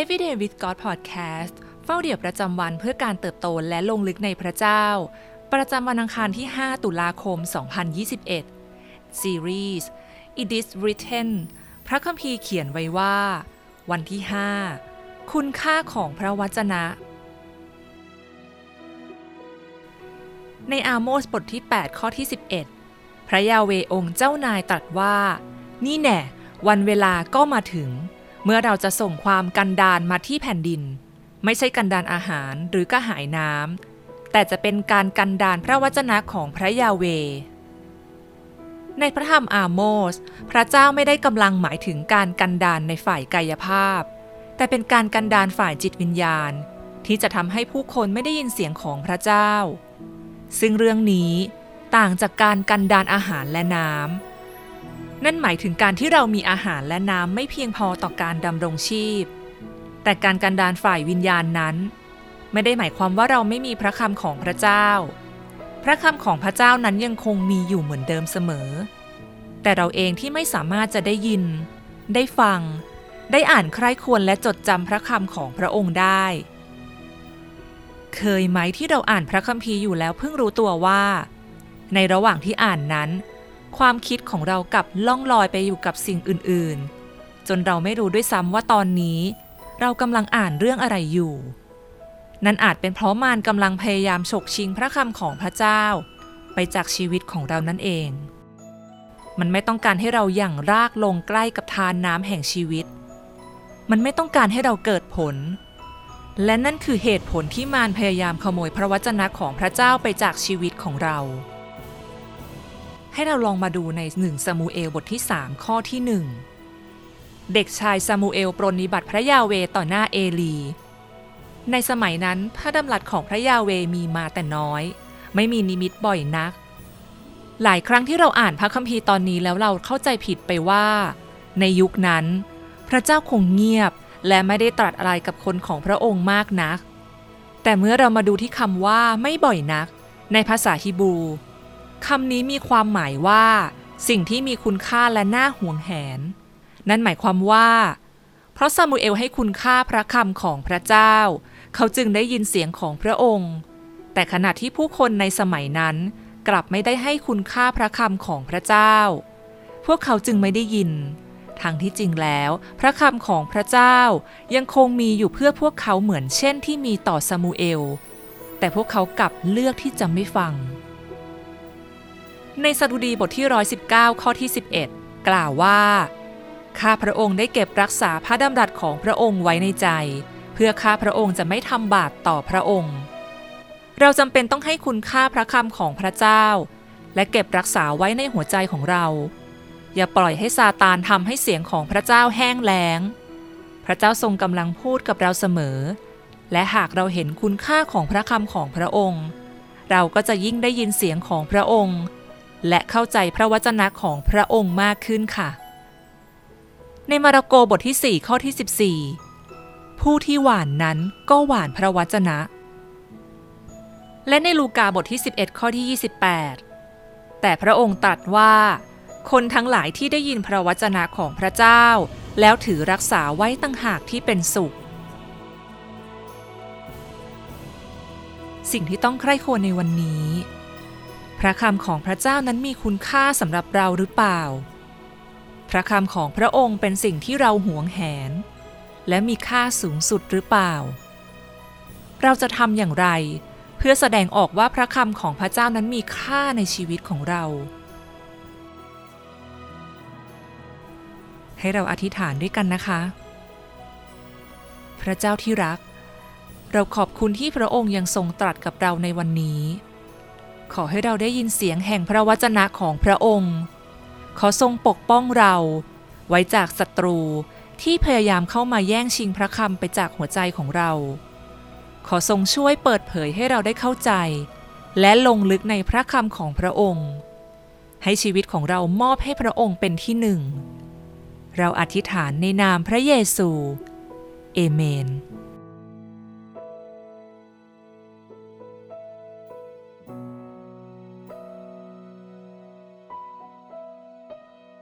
Everyday with God Podcast เฝ้าเดี่ยวประจำวันเพื่อการเติบโตและลงลึกในพระเจ้า ประจำวันอังคารที่ 5 ตุลาคม 2021 Series It is written พระคัมภีร์เขียนไว้ว่า วันที่ 5 คุณค่าของพระวจนะ ในอาโมสบทที่ 8 ข้อที่ 11 พระยาเวองค์เจ้านายตรัสว่า นี่แน่วันเวลาก็มาถึง เมื่อเราจะส่งความกันดานมาที่แผ่นดิน ไม่ใช่กันดานอาหารหรือกระหายน้ำแต่จะเป็นการกันดานพระวจนะของพระยาเว ในพระธรรมอาโมส พระเจ้าไม่ได้กำลังหมายถึงการกันดานในฝ่ายกายภาพ แต่เป็นการกันดานฝ่ายจิตวิญญาณ ที่จะทำให้ผู้คนไม่ได้ยินเสียงของพระเจ้า ซึ่งเรื่องนี้ต่างจากการกันดานอาหารและน้ำ นั่นหมายถึงการที่เรามีอาหารและน้ำไม่เพียงพอต่อการดำรงชีพ แต่การกันดานฝ่ายวิญญาณนั้น ไม่ได้หมายความว่าเราไม่มีพระคำของพระเจ้า พระคำของพระเจ้านั้นยังคงมีอยู่เหมือนเดิมเสมอ แต่เราเองที่ไม่สามารถจะได้ยิน ได้ฟัง ได้อ่านใคร่ควรและจดจำพระคำของพระองค์ได้ เคยไหมที่เราอ่านพระคัมภีร์อยู่แล้วเพิ่งรู้ตัวว่า ในระหว่างที่อ่านนั้น ความคิดของเรากับล่องลอยไปอยู่กับสิ่งอื่นๆ จนเราไม่รู้ด้วยซ้ำว่าตอนนี้ เรากำลังอ่านเรื่องอะไรอยู่ นั่นอาจเป็นเพราะมารกำลังพยายามฉกชิงพระคำของพระเจ้า ไปจากชีวิตของเรานั่นเอง มันไม่ต้องการให้เราหยั่งรากลงใกล้กับทานน้ำแห่งชีวิต มันไม่ต้องการให้เราเกิดผล และนั่นคือเหตุผลที่มารพยายามขโมยพระวจนะของพระเจ้าไปจากชีวิตของเรา ให้เราลองมาดูในหนึ่งซามูเอลบทที่ 3 ข้อที่ 1 เด็กชายซามูเอลปรนนิบัติพระยาเวต่อหน้าเอลี ในสมัยนั้นพระดำรัสของพระยาเวมีมาแต่น้อย ไม่มีนิมิตบ่อยนัก หลายครั้งที่เราอ่านพระคัมภีร์ตอนนี้แล้วเราเข้าใจผิดไปว่า ในยุคนั้น พระเจ้าคงเงียบและไม่ได้ตรัสอะไรกับคนของพระองค์มากนัก แต่เมื่อเรามาดูที่คำว่าไม่บ่อยนัก ในภาษาฮิบรู คำนี้มีความหมายว่า สิ่งที่มีคุณค่าและน่าห่วงแหน นั่นหมายความว่า เพราะซามูเอลให้คุณค่าพระคำของพระเจ้า เขาจึงได้ยินเสียงของพระองค์ แต่ขณะที่ผู้คนในสมัยนั้น กลับไม่ได้ให้คุณค่าพระคำของพระเจ้า พวกเขาจึงไม่ได้ยินทางที่จริงแล้ว พระคำของพระเจ้ายังคงมีอยู่เพื่อพวกเขาเหมือนเช่นที่มีต่อซามูเอล แต่พวกเขากลับเลือกที่จะไม่ฟัง ในสดุดีบทที่ 119 ข้อที่ 11 กล่าวว่า ข้าพระองค์ได้เก็บรักษาพระดำรัสของพระองค์ไว้ในใจ เพื่อข้าพระองค์จะไม่ทำบาปต่อพระองค์ เราจำเป็นต้องให้คุณค่าพระคำของพระเจ้า และเก็บรักษาไว้ในหัวใจของเรา อย่าปล่อยให้ซาตานทำให้เสียงของพระเจ้าแห้งแล้ง พระเจ้าทรงกำลังพูดกับเราเสมอ และหากเราเห็นคุณค่าของพระคำของพระองค์ เราก็จะยิ่งได้ยินเสียงของพระองค์ และเข้าใจพระวจนะของพระองค์มากขึ้นค่ะ ในมาระโกบทที่ 4 ข้อที่ 14 ผู้ที่หวานนั้นก็หวานพระวจนะ และในลูกาบทที่ 11 ข้อที่ 28 แต่พระองค์ตรัสว่า คนทั้งหลายที่ได้ยินพระวจนะของพระเจ้า แล้วถือรักษาไว้ตั้งหากที่เป็นสุขสิ่งที่ต้องใคร่ควรในวันนี้ พระคำของพระเจ้านั้นมีคุณค่าสำหรับเราหรือเปล่า พระคำของพระองค์เป็นสิ่งที่เราหวงแหน และมีค่าสูงสุดหรือเปล่า เราจะทำอย่างไร เพื่อแสดงออกว่าพระคำของพระเจ้านั้นมีค่าในชีวิตของเรา ให้เราอธิษฐานด้วยกันนะคะ พระเจ้าที่รัก เราขอบคุณที่พระองค์ยังทรงตรัสกับเราในวันนี้ ขอให้เราได้ยินเสียงแห่งพระวจนะของพระองค์ ขอทรงปกป้องเรา ไว้จากศัตรูที่พยายามเข้ามาแย่งชิงพระคำไปจากหัวใจของเรา ขอทรงช่วยเปิดเผยให้เราได้เข้าใจ และลงลึกในพระคำของพระองค์ ให้ชีวิตของเรามอบให้พระองค์เป็นที่หนึ่ง เราอธิษฐานในนามพระเยซู เอเมน